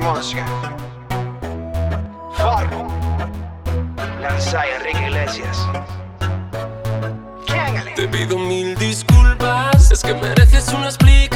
música. Fargo. Lanza Enrique Iglesias. Te pido mil disculpas, es que mereces una explicación